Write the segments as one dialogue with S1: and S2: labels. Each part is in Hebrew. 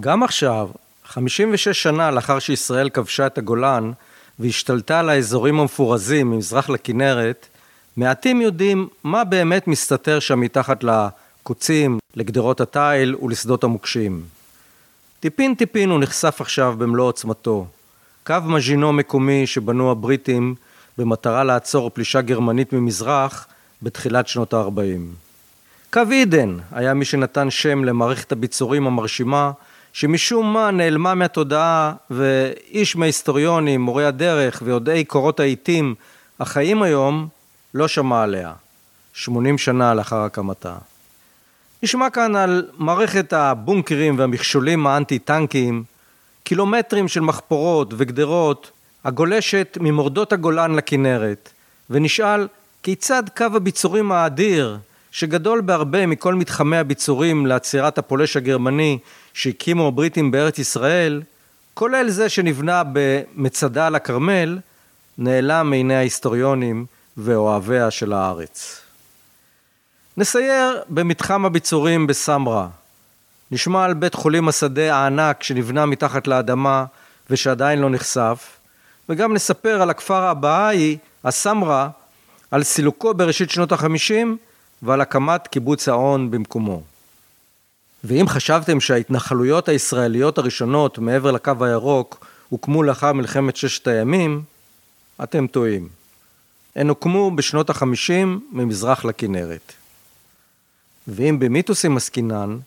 S1: גם עכשיו, 56 שנה לאחר שישראל כבשה את הגולן והשתלטה על האזורים המפורזים ממזרח לכנרת, מעטים יודעים מה באמת מסתתר שם מתחת לקוצים, לגדרות התיל ולשדות המוקשים. טיפין טיפין הוא נחשף עכשיו במלוא עוצמתו. קו מז'ינו מקומי שבנו הבריטים במטרה לעצור פלישה גרמנית ממזרח בתחילת שנות ה-40. קו עידן היה מי שנתן שם למערכת הביצורים המרשימה שמשום מה נעלמה מהתודעה ואיש מההיסטוריונים, מורי הדרך ויודעי קורות העיתים החיים היום לא שמע עליה, 80 שנה לאחר הקמתה. נשמע כאן על מערכת הבונקרים והמכשולים האנטי-טנקיים, קילומטרים של מחפורות וגדרות הגולשת ממורדות הגולן לכנרת, ונשאל כיצד קו הביצורים האדיר, שגדול בהרבה מכל מתחמי הביצורים לעצירת הפולש הגרמני שהקימו הבריטים בארץ ישראל, כולל זה שנבנה במצדה על הכרמל, נעלם מעיני ההיסטוריונים ואוהביה של הארץ. נסייר במתחם הביצורים בסמרה. נשמע על בית חולים השדה הענק שנבנה מתחת לאדמה ושעדיין לא נחשף, וגם נספר על הכפר הבאי, הסמרה, על סילוקו בראשית שנות החמישים ועל הקמת קיבוץ האון במקומו. ואם חשבתם שההתנחלויות הישראליות הראשונות מעבר לקו הירוק הוקמו לאחר מלחמת ששת הימים, אתם טועים. הן הוקמו בשנות החמישים ממזרח לכנרת. ואם במיתוסים עסקינן,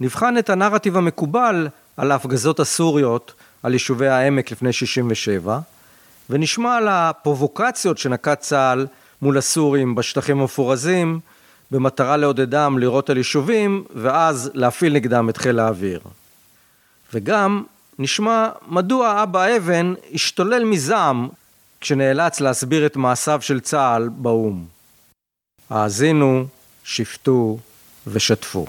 S1: נבחן את הנרטיב המקובל על ההפגזות הסוריות על יישובי העמק לפני 67, ונשמע על הפרובוקציות שנקט צה"ל מול הסורים בשטחים המפורזים, במטרה לעודדם לירות על יישובים, ואז להפעיל נגדם את חיל האוויר. וגם נשמע מדוע אבא אבן השתולל מזעם כשנאלץ להסביר את מעשיו של צה"ל באו"ם. האזינו, שפטו ושתפו.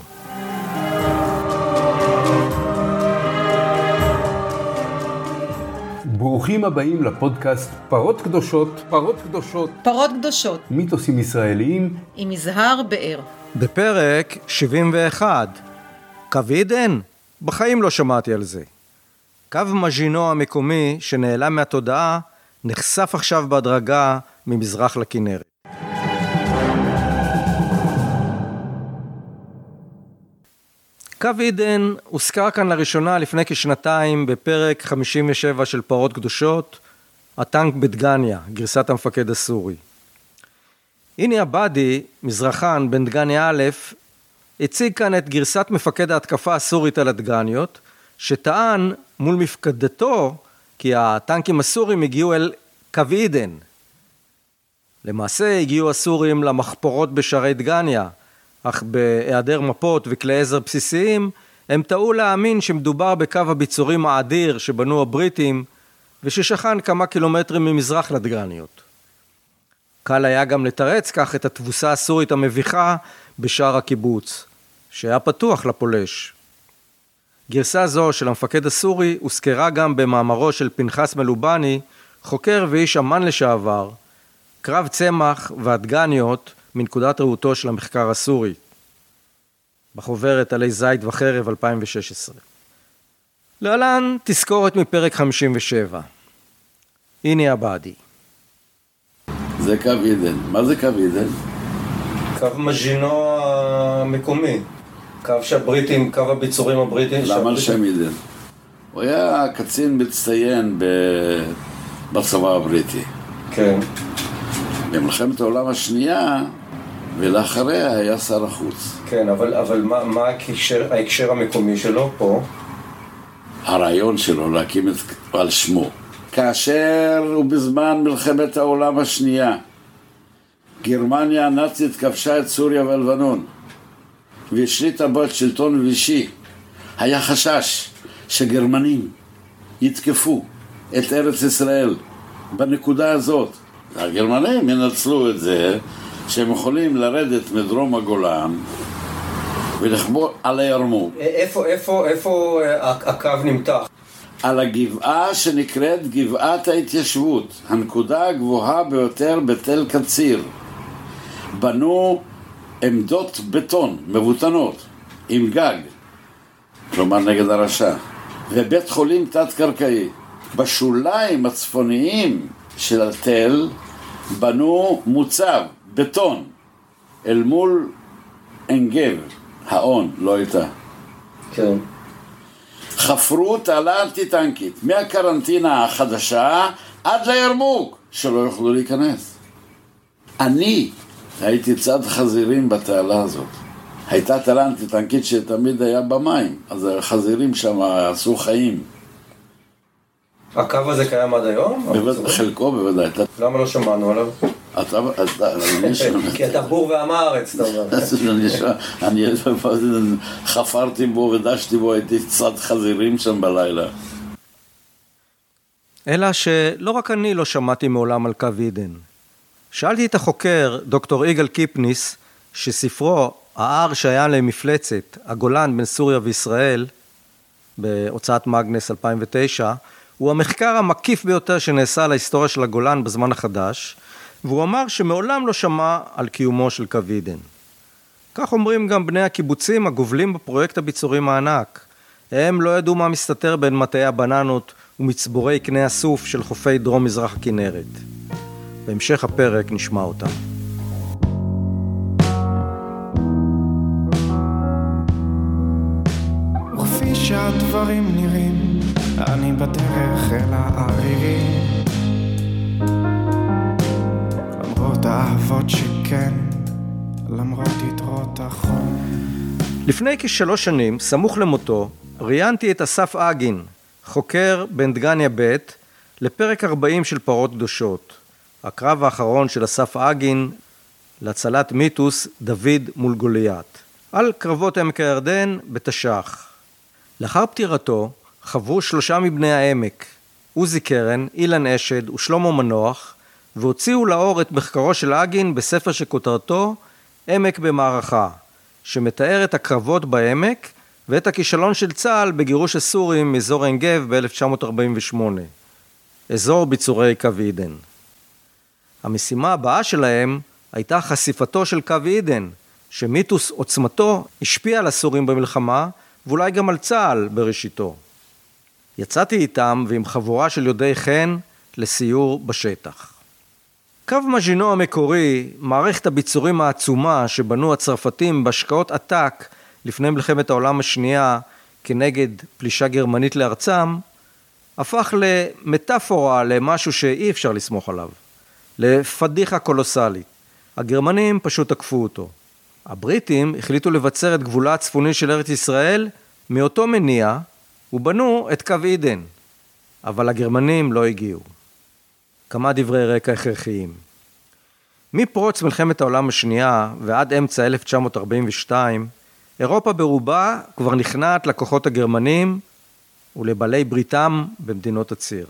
S2: ברוכים הבאים לפודקאסט פרות קדושות, פרות קדושות,
S3: פרות קדושות,
S2: מיתוסים ישראליים
S3: עם יזהר באר.
S1: בפרק 71, קו עידן? בחיים לא שמעתי על זה. קו מז'ינו המקומי שנעלם מהתודעה נחשף עכשיו בהדרגה ממזרח לכנרת. קו עידן הוזכר כאן לראשונה לפני כשנתיים בפרק 57 של פרות קדושות, הטנק בדגניה, גרסת המפקד הסורי. איני עבאדי, מזרחן בן דגניה א', הציג כאן את גרסת מפקד ההתקפה הסורית על הדגניות, שטען מול מפקדתו כי הטנקים הסורים הגיעו אל קו עידן. למעשה הגיעו הסורים למחפורות בשערי דגניה, אך בהיעדר מפות וכלי עזר בסיסיים, הם טעו להאמין שמדובר בקו הביצורים האדיר שבנו הבריטים וששכן כמה קילומטרים ממזרח לדגניות. קל היה גם לתרץ כך את התבוסה הסורית המביכה בשער הקיבוץ, שהיה פתוח לפולש. גרסה זו של המפקד הסורי הוזכרה גם במאמרו של פנחס מלובני, חוקר ואיש אמ"ן לשעבר, קרב צמח והדגניות מנקודת ראותו של המחקר הסורי, בחוברת עלי זית וחרב 2016. להלן תזכורת מפרק 57. הנה עבאדי.
S4: זה קו עידן. מה זה קו עידן?
S1: קו מז'ינו המקומי. קו שהבריטים, קו הביצורים הבריטים.
S4: למה על שם עידן? הוא היה קצין מצטיין ב... בצבא הבריטי.
S1: כן.
S4: במלחמת העולם השנייה ולאחריה היה שר החוץ.
S1: כן, אבל, אבל מה, מה ההקשר, ההקשר המקומי שלו פה?
S4: הרעיון שלו להקים את על שמו. כאשר ובזמן מלחמת העולם השנייה גרמניה הנאצית כבשה את סוריה ולבנון והשליטה בו את שלטון וישי היה חשש שגרמנים יתקפו את ארץ ישראל בנקודה הזאת. הגרמנים ינצלו את זה שהם יכולים לרדת מדרום הגולן ולכבוא על הירמוק.
S1: איפה, איפה, איפה אה, הקו נמתח?
S4: על הגבעה שנקראת גבעת ההתיישבות, הנקודה הגבוהה ביותר בתל קציר. בנו עמדות בטון מבוטנות עם גג. כלומר נגד הרשע, ובית חולים תת-קרקעי. בשוליים הצפוניים של התל בנו מוצב, בטון, אל מול עין גב, האון, לא הייתה.
S1: כן.
S4: חפרו תעלה אנטי-טנקית מהקרנטינה החדשה עד לירמוק, שלא יוכלו להיכנס. אני הייתי צד חזירים בתעלה הזאת. הייתה תעלה אנטי-טנקית שתמיד היה במים, אז החזירים שם עשו חיים.
S1: הקו הזה קיים עד היום?
S4: בוודאי, חלקו בוודאי.
S1: למה לא שמענו עליו?
S4: אתה, אתה, אני שמעתי.
S1: כי אתה בור ועם הארץ, אתה אומר.
S4: אני שמע- אני חפרתי בו ודשתי בו, הייתי צד חזירים שם בלילה.
S1: אלא שלא רק אני לא שמעתי מעולם על קו עידן. שאלתי את החוקר, דוקטור יגאל קיפניס, שספרו "ההר שהיה למפלצת, הגולן בין סוריה וישראל", בהוצאת מאגנס 2009, הוא המחקר המקיף ביותר שנעשה על ההיסטוריה של הגולן בזמן החדש, והוא אמר שמעולם לא שמע על קיומו של קו עידן. כך אומרים גם בני הקיבוצים הגובלים בפרויקט הביצורים הענק. הם לא ידעו מה מסתתר בין מטעי הבננות ומצבורי קנה הסוף של חופי דרום-מזרח הכנרת. בהמשך הפרק נשמע אותם.
S5: שהדברים נראים, אני בדרך אל הערירים. האהבות שכן, למרות יתרות החום.
S1: לפני כשלוש שנים, סמוך למותו, ראיינתי את אסף אגין, חוקר בן דגניה ב', לפרק 40 של פרות קדושות. הקרב האחרון של אסף אגין להצלת מיתוס דוד מול גוליית. על קרבות עמק הירדן בתש"ח. לאחר פטירתו חברו שלושה מבני העמק, עוזי קרן, אילן אשד ושלמה מנוח, והוציאו לאור את מחקרו של אגין בספר שכותרתו עמק במערכה, שמתאר את הקרבות בעמק ואת הכישלון של צה"ל בגירוש הסורים מאזור עין גב ב-1948, אזור ביצורי קו עידן. המשימה הבאה שלהם הייתה חשיפתו של קו עידן, שמיתוס עוצמתו השפיע על הסורים במלחמה, ואולי גם על צה"ל בראשיתו. יצאתי איתם ועם חבורה של יודעי חן לסיור בשטח. קו מז'ינו המקורי, מערכת הביצורים העצומה שבנו הצרפתים בהשקעות עתק לפני מלחמת העולם השנייה כנגד פלישה גרמנית לארצם, הפך למטאפורה למשהו שאי אפשר לסמוך עליו, לפדיחה קולוסלית. הגרמנים פשוט תקפו אותו. הבריטים החליטו לבצר את גבולה הצפוני של ארץ ישראל מאותו מניע ובנו את קו עידן, אבל הגרמנים לא הגיעו. כמה דברי רקע הכרחיים. מפרוץ מלחמת העולם השנייה ועד אמצע 1942, אירופה ברובה כבר נכנעת לכוחות הגרמנים ולבעלי בריתם במדינות הציר.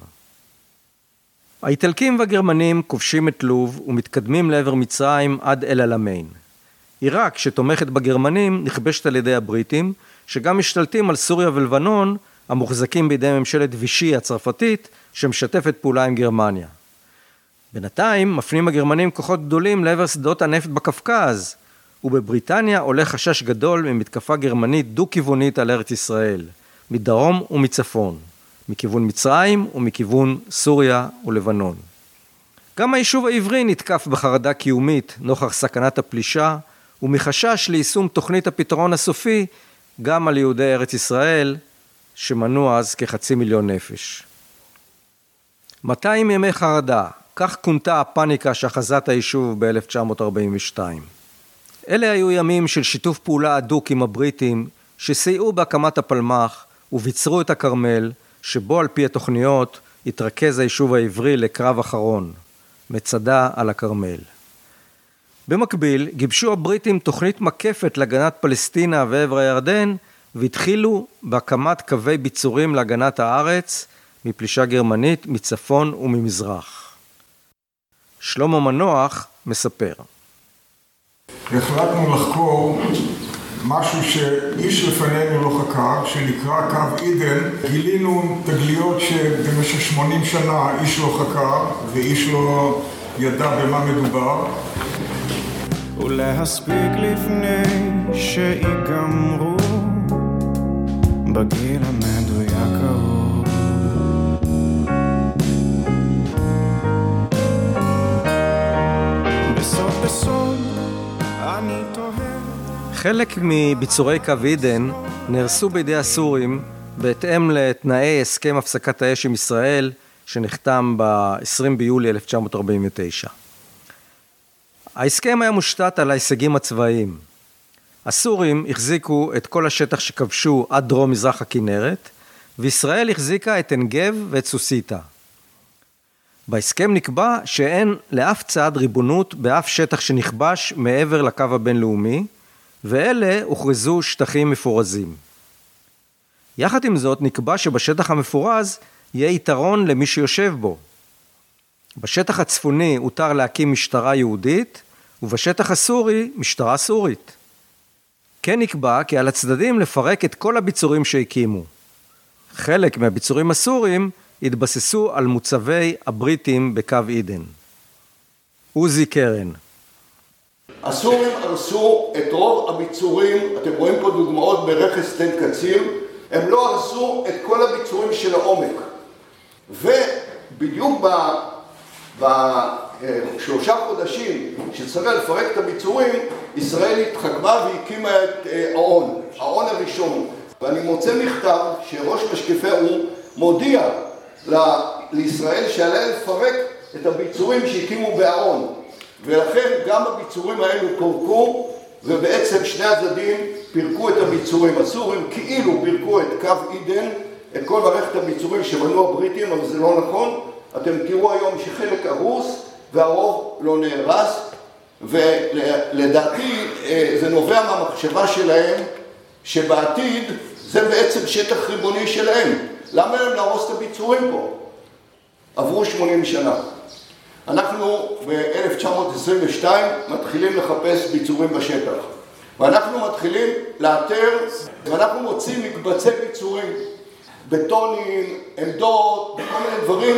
S1: האיטלקים והגרמנים כובשים את לוב ומתקדמים לעבר מצרים עד אל אלמיין. עיראק, שתומכת בגרמנים, נכבשת על ידי הבריטים, שגם משתלטים על סוריה ולבנון, המוחזקים בידי ממשלת וישי הצרפתית, שמשתפת פעולה עם גרמניה. בינתיים מפנים הגרמנים כוחות גדולים לעבר שדות הנפט בקווקז, ובבריטניה עולה חשש גדול ממתקפה גרמנית דו-כיוונית על ארץ ישראל, מדרום ומצפון, מכיוון מצרים ומכיוון סוריה ולבנון. גם היישוב העברי נתקף בחרדה קיומית נוכח סכנת הפלישה ומחשש ליישום תוכנית הפתרון הסופי גם על יהודי ארץ ישראל, שמנו אז כחצי מיליון נפש. 200 ימי חרדה, כך כונתה הפאניקה שאחזה את היישוב ב-1942. אלה היו ימים של שיתוף פעולה הדוק עם הבריטים, שסייעו בהקמת הפלמ"ח וביצרו את הכרמל, שבו על פי התוכניות התרכז היישוב העברי לקרב אחרון, מצדה על הכרמל. במקביל, גיבשו הבריטים תוכנית מקפת להגנת פלסטינה ועבר הירדן, והתחילו בהקמת קווי ביצורים להגנת הארץ מפלישה גרמנית מצפון וממזרח. שלמה מנוח מספר.
S6: החלטנו לחקור משהו שאיש לפנינו לא חקר, שנקרא קו עידן. גילינו תגליות שבמשך 80 שנה איש לא חקר ואיש לא ידע במה מדובר.
S5: ולהספיק לפני שיגמרו בגיל המדויק בסוד בסוד אני תוהה
S1: חלק מביצורי קו עידן נהרסו בידי הסורים בהתאם לתנאי הסכם הפסקת האש עם ישראל שנחתם ב-20 ביולי 1949. ההסכם היה מושתת על ההישגים הצבאיים. הסורים החזיקו את כל השטח שכבשו עד דרום מזרח הכנרת, וישראל החזיקה את עין גב ואת סוסיתא. בהסכם נקבע שאין לאף צד ריבונות באף שטח שנכבש מעבר לקו הבינלאומי, ואלה הוכרזו שטחים מפורזים. יחד עם זאת נקבע שבשטח המפורז יהיה יתרון למי שיושב בו. בשטח הצפוני הותר להקים משטרה יהודית, ובשטח הסורי משטרה סורית. כן נקבע כי על הצדדים לפרק את כל הביצורים שהקימו. חלק מהביצורים הסורים התבססו על מוצבי הבריטים בקו עידן. עוזי קרן
S7: הסורים הרסו את רוב הביצורים, אתם רואים פה דוגמאות ברכס תל קציר, הם לא הרסו את כל הביצורים של העומק. ובדיוק בשלושה חודשים שצריך לפרק את הביצורים, ישראל התחכמה והקימה את העון, העון הראשון. ואני מוצא מכתב שראש משקפי האו"ם מודיע לישראל שעליה לפרק את הביצורים שהקימו בהעון. ולכן גם הביצורים האלו פורקו, ובעצם שני הצדדים פירקו את הביצורים. הסורים כאילו פירקו את קו עידן, את כל מערכת הביצורים שבנו הבריטים, אבל זה לא נכון. אתם תראו היום שחלק הרוס והרוב לא נהרס, ולדעתי זה נובע מהמחשבה שלהם שבעתיד זה בעצם שטח ריבוני שלהם. למה להם להרוס את הביצורים פה? עברו 80 שנה. אנחנו ב-1922 מתחילים לחפש ביצורים בשטח. ואנחנו מתחילים לאתר ואנחנו מוצאים מקבצי ביצורים. בטונים, עמדות, כל מיני דברים.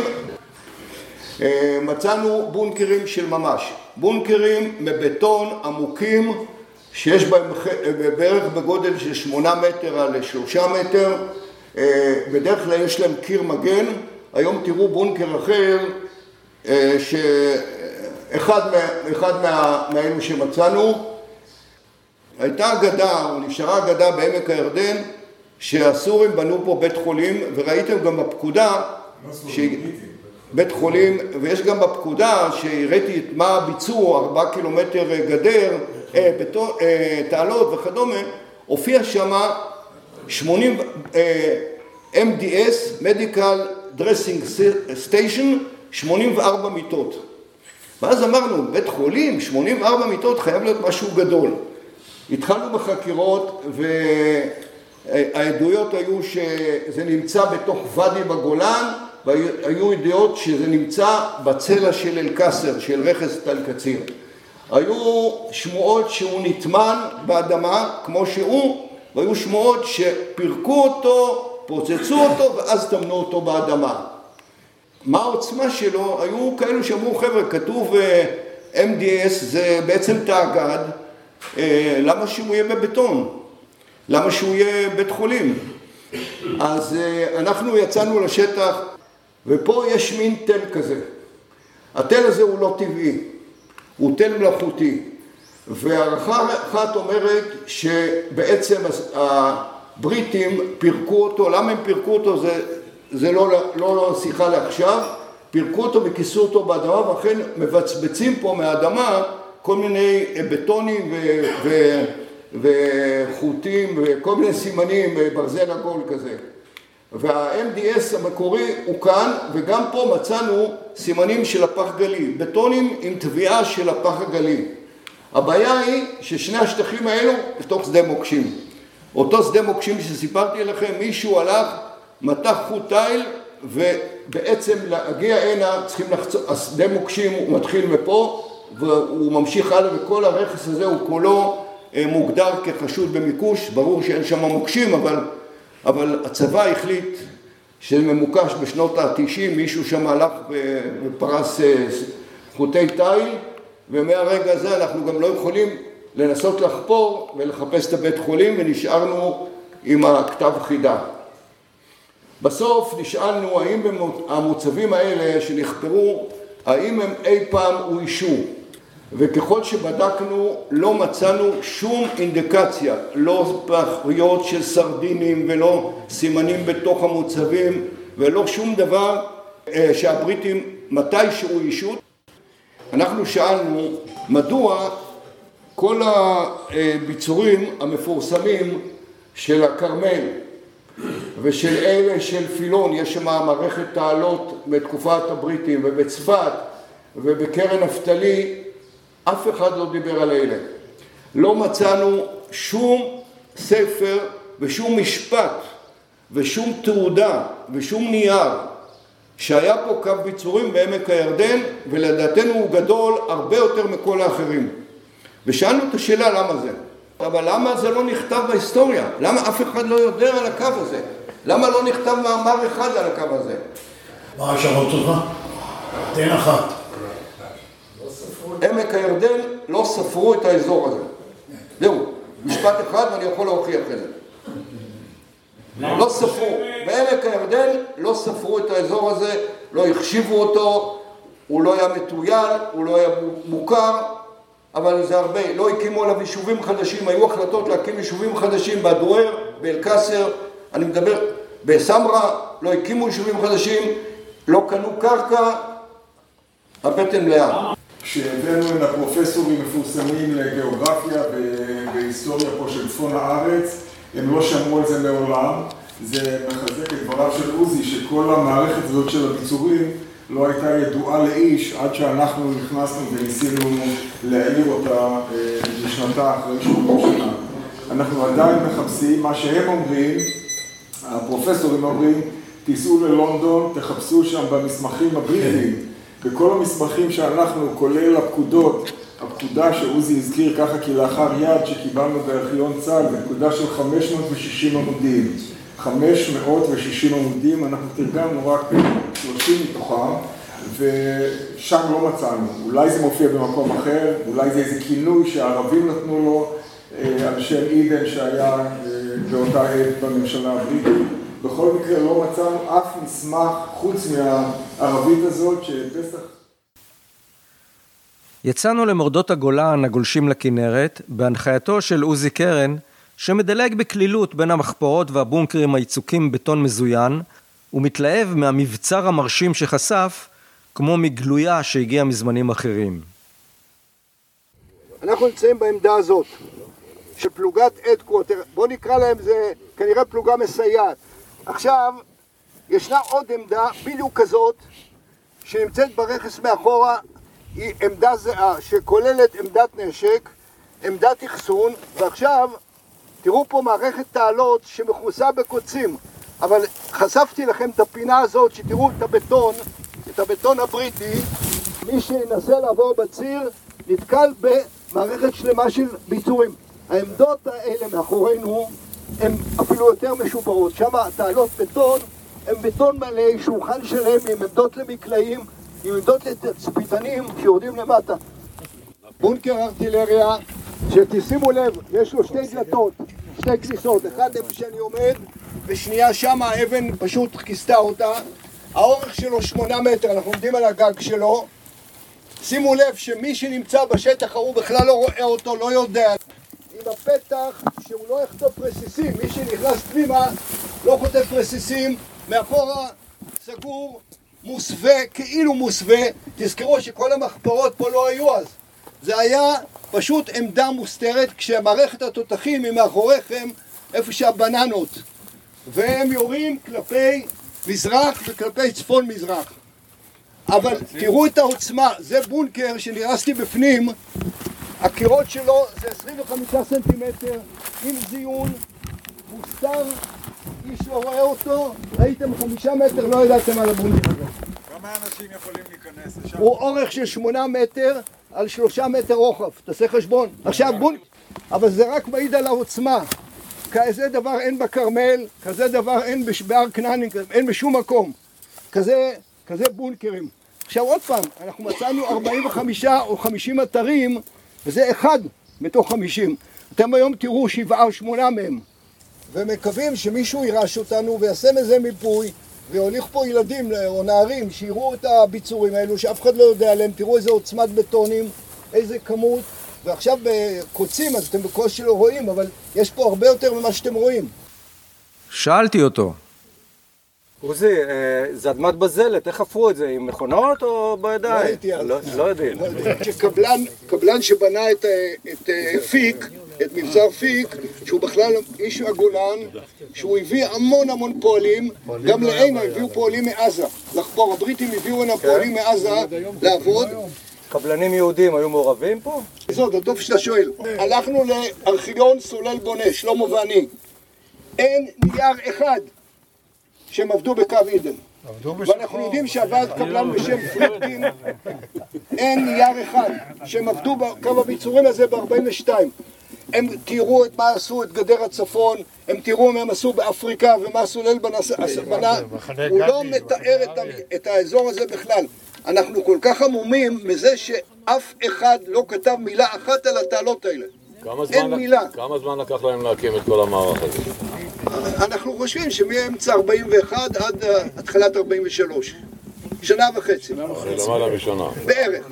S7: מצאנו בונקרים של ממש. בונקרים מבטון עמוקים שיש בהם בערך בגודל של שמונה מטר על שלושה מטר בדרך כלל יש להם קיר מגן. היום תראו בונקר אחר שאחד מה, מה, מאלו שמצאנו. הייתה אגדה, או נשארה אגדה בעמק הירדן שהסורים בנו פה בית חולים וראיתם גם בפקודה ש... בית חולים ויש גם בפקודה שהראיתי את מה ביצעו ארבעה קילומטר גדר, אה, אה, תעלות וכדומה. הופיע שמה 80 אה, MDS, Medical Dressing Station 84 מיטות. ואז אמרנו, בית חולים, 84 מיטות, חייב להיות משהו גדול. התחלנו בחקירות והעדויות היו שזה נמצא בתוך ואדי בגולן והיו ידיעות שזה נמצא בצלע של אל-קאסר, של רכס תל קציר. היו שמועות שהוא נטמן באדמה כמו שהוא, והיו שמועות שפירקו אותו, פוצצו אותו ואז טמנו אותו באדמה. מה העוצמה שלו? היו כאלו שאמרו, חבר'ה, כתוב MDS זה בעצם תאגד, למה שהוא יהיה בבטון? למה שהוא יהיה בית חולים? אז אנחנו יצאנו לשטח, ופה יש מין תל כזה. התל הזה הוא לא טבעי, הוא תל מלאכותי. והערכה אחת אומרת שבעצם הבריטים פירקו אותו, למה הם פירקו אותו? זה זה לא, לא, לא שיחה לעכשיו, פירקו אותו וכיסו אותו באדמה ואכן מבצבצים פה מהאדמה כל מיני בטונים ו, ו, וחוטים וכל מיני סימנים, ברזל עגול כזה. וה-MDS המקורי הוא כאן וגם פה מצאנו סימנים של הפח גלי, בטונים עם טביעה של הפח הגלי. הבעיה היא ששני השטחים האלו בתוך שדה מוקשים. אותו שדה מוקשים שסיפרתי לכם, מישהו הלך מתח חוט תיל ובעצם להגיע הנה צריכים לחצות, השדה מוקשים הוא מתחיל מפה והוא ממשיך הלאה וכל הרכס הזה הוא כולו מוגדר כחשוד במיקוש, ברור שאין שם מוקשים אבל, אבל הצבא החליט שזה ממוקש בשנות התשעים, מישהו שם הלך ופרס חוטי תיל ומהרגע הזה אנחנו גם לא יכולים לנסות לחפור ולחפש את הבית חולים ונשארנו עם הכתב חידה. בסוף נשאלנו האם המוצבים האלה שנחפרו, האם הם אי פעם אוישו, וככל שבדקנו לא מצאנו שום אינדיקציה, לא פחריות של סרדינים ולא סימנים בתוך המוצבים ולא שום דבר אה, שהבריטים מתישהו איישו. אנחנו שאלנו מדוע כל הביצורים המפורסמים של הכרמל ושל אלה של פילון, יש שם מערכת תעלות בתקופת הבריטים ובצפת ובקרן נפתלי, אף אחד לא דיבר על אלה. לא מצאנו שום ספר ושום משפט ושום תעודה ושום נייר שהיה פה קו ביצורים בעמק הירדן ולדעתנו הוא גדול הרבה יותר מכל האחרים. ושאלנו את השאלה למה זה. אבל למה זה לא נכתב בהיסטוריה? למה אף אחד לא יודע על הקו הזה? למה לא נכתב מאמר אחד על הקו הזה?
S8: מה השאלות שלך? תן אחת.
S7: עמק הירדן לא ספרו את האזור הזה. זהו, משפט אחד ואני יכול להוכיח את זה. לא ספרו. בעמק הירדן לא ספרו את האזור הזה, לא החשיבו אותו, הוא לא היה מטויל, הוא לא היה מוכר, אבל זה הרבה. לא הקימו עליו יישובים חדשים, היו החלטות להקים יישובים חדשים באדואר, באל-קאסר, אני מדבר, בסמרה, לא הקימו יישובים חדשים, לא קנו קרקע, הבטן מלאה.
S6: כשהבאנו את הפרופסורים מפורסמים לגיאוגרפיה והיסטוריה פה של צפון הארץ, הם לא שמעו על זה מעולם. זה מחזק את דבריו של עוזי, שכל המערכת הזאת של הביצורים לא הייתה ידועה לאיש עד שאנחנו נכנסנו וניסינו להעיר אותה בשנתה אה, אחרי שמונים שנה. אנחנו עדיין מחפשים מה שהם אומרים, הפרופסורים אומרים, תיסעו ללונדון, תחפשו שם במסמכים הבריטיים, בכל המסמכים שאנחנו, כולל הפקודות, הפקודה שעוזי הזכיר ככה כלאחר יד שקיבלנו בארכיון צה"ל, זה פקודה של 560 עמודים. 560 עמודים, אנחנו תרגמנו רק 30 מתוכם, ושם לא מצאנו. אולי זה מופיע במקום אחר, אולי זה איזה כינוי שהערבים נתנו לו, אה, על שם אידן שהיה אה, באותה עת בממשלה הבריטית. בכל מקרה לא מצאנו אף מסמך חוץ מהערבית הזאת שפסח...
S1: יצאנו למורדות הגולן הגולשים לכנרת, בהנחייתו של עוזי קרן, שמדלג בקלילות בין המחפורות והבונקרים היצוקים בטון מזוין, ומתלהב מהמבצר המרשים שחשף, כמו מגלויה שהגיעה מזמנים אחרים.
S7: אנחנו נמצאים בעמדה הזאת, של פלוגת אדקווטר, בואו נקרא להם זה כנראה פלוגה מסייעת. עכשיו, ישנה עוד עמדה בדיוק כזאת, שנמצאת ברכס מאחורה, היא עמדה זהה, שכוללת עמדת נשק, עמדת אחסון, ועכשיו תראו פה מערכת תעלות שמכוסה בקוצים, אבל חשפתי לכם את הפינה הזאת, שתראו את הבטון, את הבטון הבריטי, מי שינסה לעבור בציר נתקל במערכת שלמה של ביצורים. העמדות האלה מאחורינו הן אפילו יותר משופרות, שם התעלות בטון הן בטון מלא, שולחן שלם עם עמדות למקלעים, עמדות לתצפיתנים שיורדים למטה. בונקר ארטילריה שתשימו לב, יש לו שתי דלתות, שתי כניסות, אחד איפה שאני עומד, ושנייה שם האבן פשוט כיסתה אותה. האורך שלו שמונה מטר, אנחנו עומדים על הגג שלו. שימו לב שמי שנמצא בשטח ההוא בכלל לא רואה אותו, לא יודע. עם הפתח שהוא לא יחטוף רסיסים, מי שנכנס פנימה לא חוטף רסיסים, מאחורה סגור, מוסווה, כאילו מוסווה. תזכרו שכל המחפרות פה לא היו אז. זה היה פשוט עמדה מוסתרת כשמערכת התותחים היא מאחוריכם איפה שהבננות. והם יורים כלפי מזרח וכלפי צפון מזרח. אבל תראו את העוצמה, זה בונקר שנרסתי בפנים. הקירות שלו זה 25 סנטימטר עם זיון, מוסתר, איש לא רואה אותו, ראיתם חמישה מטר, לא ידעתם על הבונקר הזה.
S6: כמה אנשים יכולים להיכנס לשם?
S7: הוא אורך של שמונה מטר על שלושה מטר רוחב, תעשה חשבון. עכשיו בון... אבל זה רק מעיד על העוצמה. כזה דבר אין בכרמל, כזה דבר אין בהר כנעני, אין בשום מקום. כזה, כזה בונקרים. עכשיו עוד פעם, אנחנו מצאנו 45 או 50 אתרים, וזה אחד מתוך 50. אתם היום תראו שבעה או שמונה מהם. ומקווים שמישהו יירש אותנו ויעשה מזה מיפוי ויוליך פה ילדים או נערים שיראו את הביצורים האלו שאף אחד לא יודע עליהם, תראו איזה עוצמת בטונים, איזה כמות ועכשיו בקוצים אז אתם בקושי לא רואים, אבל יש פה הרבה יותר ממה שאתם רואים.
S1: שאלתי אותו,
S9: עוזי, אה, זה אדמת בזלת, איך חפרו את זה? עם מכונות או בידיים?
S7: לא הייתי אז.
S9: לא- לא יודעים.
S7: שקבלן קבלן שבנה את, אה, אה, פיק, את מבצר פיק, שהוא בכלל איש הגולן, שהוא הביא המון המון פועלים, גם לעינה הביאו פועלים מעזה לחפור, הבריטים הביאו הנה פועלים מעזה לעבוד.
S9: קבלנים יהודים היו מעורבים פה?
S7: זאת, הטוב שאתה שואל. הלכנו לארכיון סולל בונה, שלמה ואני. אין נייר אחד שהם עבדו בקו עידן. ואנחנו יודעים שעבד קבלן בשם פרידקין, אין נייר אחד שהם עבדו בקו הביצורים הזה ב-42. הם תראו את מה עשו את גדר הצפון, הם תראו מה הם עשו באפריקה ומה סולל בנה, הוא לא מתאר את, האזור הזה בכלל. אנחנו כל כך עמומים מזה שאף אחד לא כתב מילה אחת על התעלות האלה. אין מילה.
S10: כמה זמן לקח להם להקים את כל המערך הזה?
S7: אנחנו חושבים שמאמצע 41 עד אה, התחלת 43. שנה וחצי,
S10: למעלה משנה.
S7: בערך.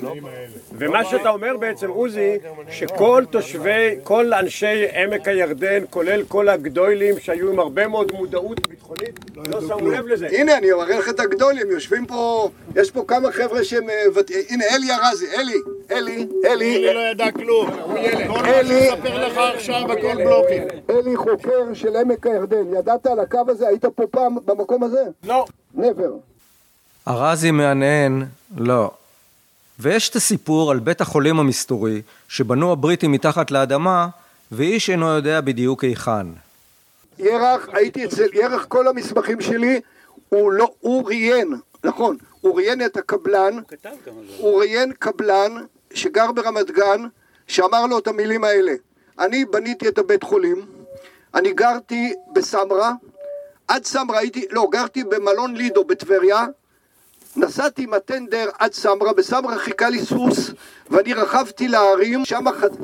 S11: ומה שאתה אומר בעצם, עוזי, שכל תושבי, כל אנשי עמק הירדן, כולל כל הגדולים שהיו עם הרבה מאוד מודעות ביטחונית, לא שמו לב לזה.
S7: הנה, אני אראה לך את הגדולים, יושבים פה, יש פה כמה חבר'ה שהם... אה, ות- הנה, אלי ארזי, אלי, אלי, אלי.
S8: אלי לא ידע כלום. הוא ילד. כל מה
S7: אלי.
S8: שהוא מספר לך עכשיו הכל בלוקים.
S7: אלי חוקר של עמק הירדן, ידעת על הקו הזה? היית פה פעם במקום הזה?
S11: לא.
S7: נבר.
S1: ארזי מהנהן, לא. ויש את הסיפור על בית החולים המסתורי, שבנו הבריטים מתחת לאדמה, ואיש אינו יודע בדיוק היכן.
S7: ירח, הייתי אצל ירח, כל המסמכים שלי, הוא לא, הוא ראיין, נכון, הוא ראיין את הקבלן, הוא ראיין קבלן שגר ברמת גן, שאמר לו את המילים האלה, אני בניתי את הבית חולים, אני גרתי בסמרה, עד סמרה הייתי, לא, גרתי במלון לידו בטבריה, נסעתי עם הטנדר עד סמרה, בסמרה חיכה לי סוס ואני רכבתי להרים,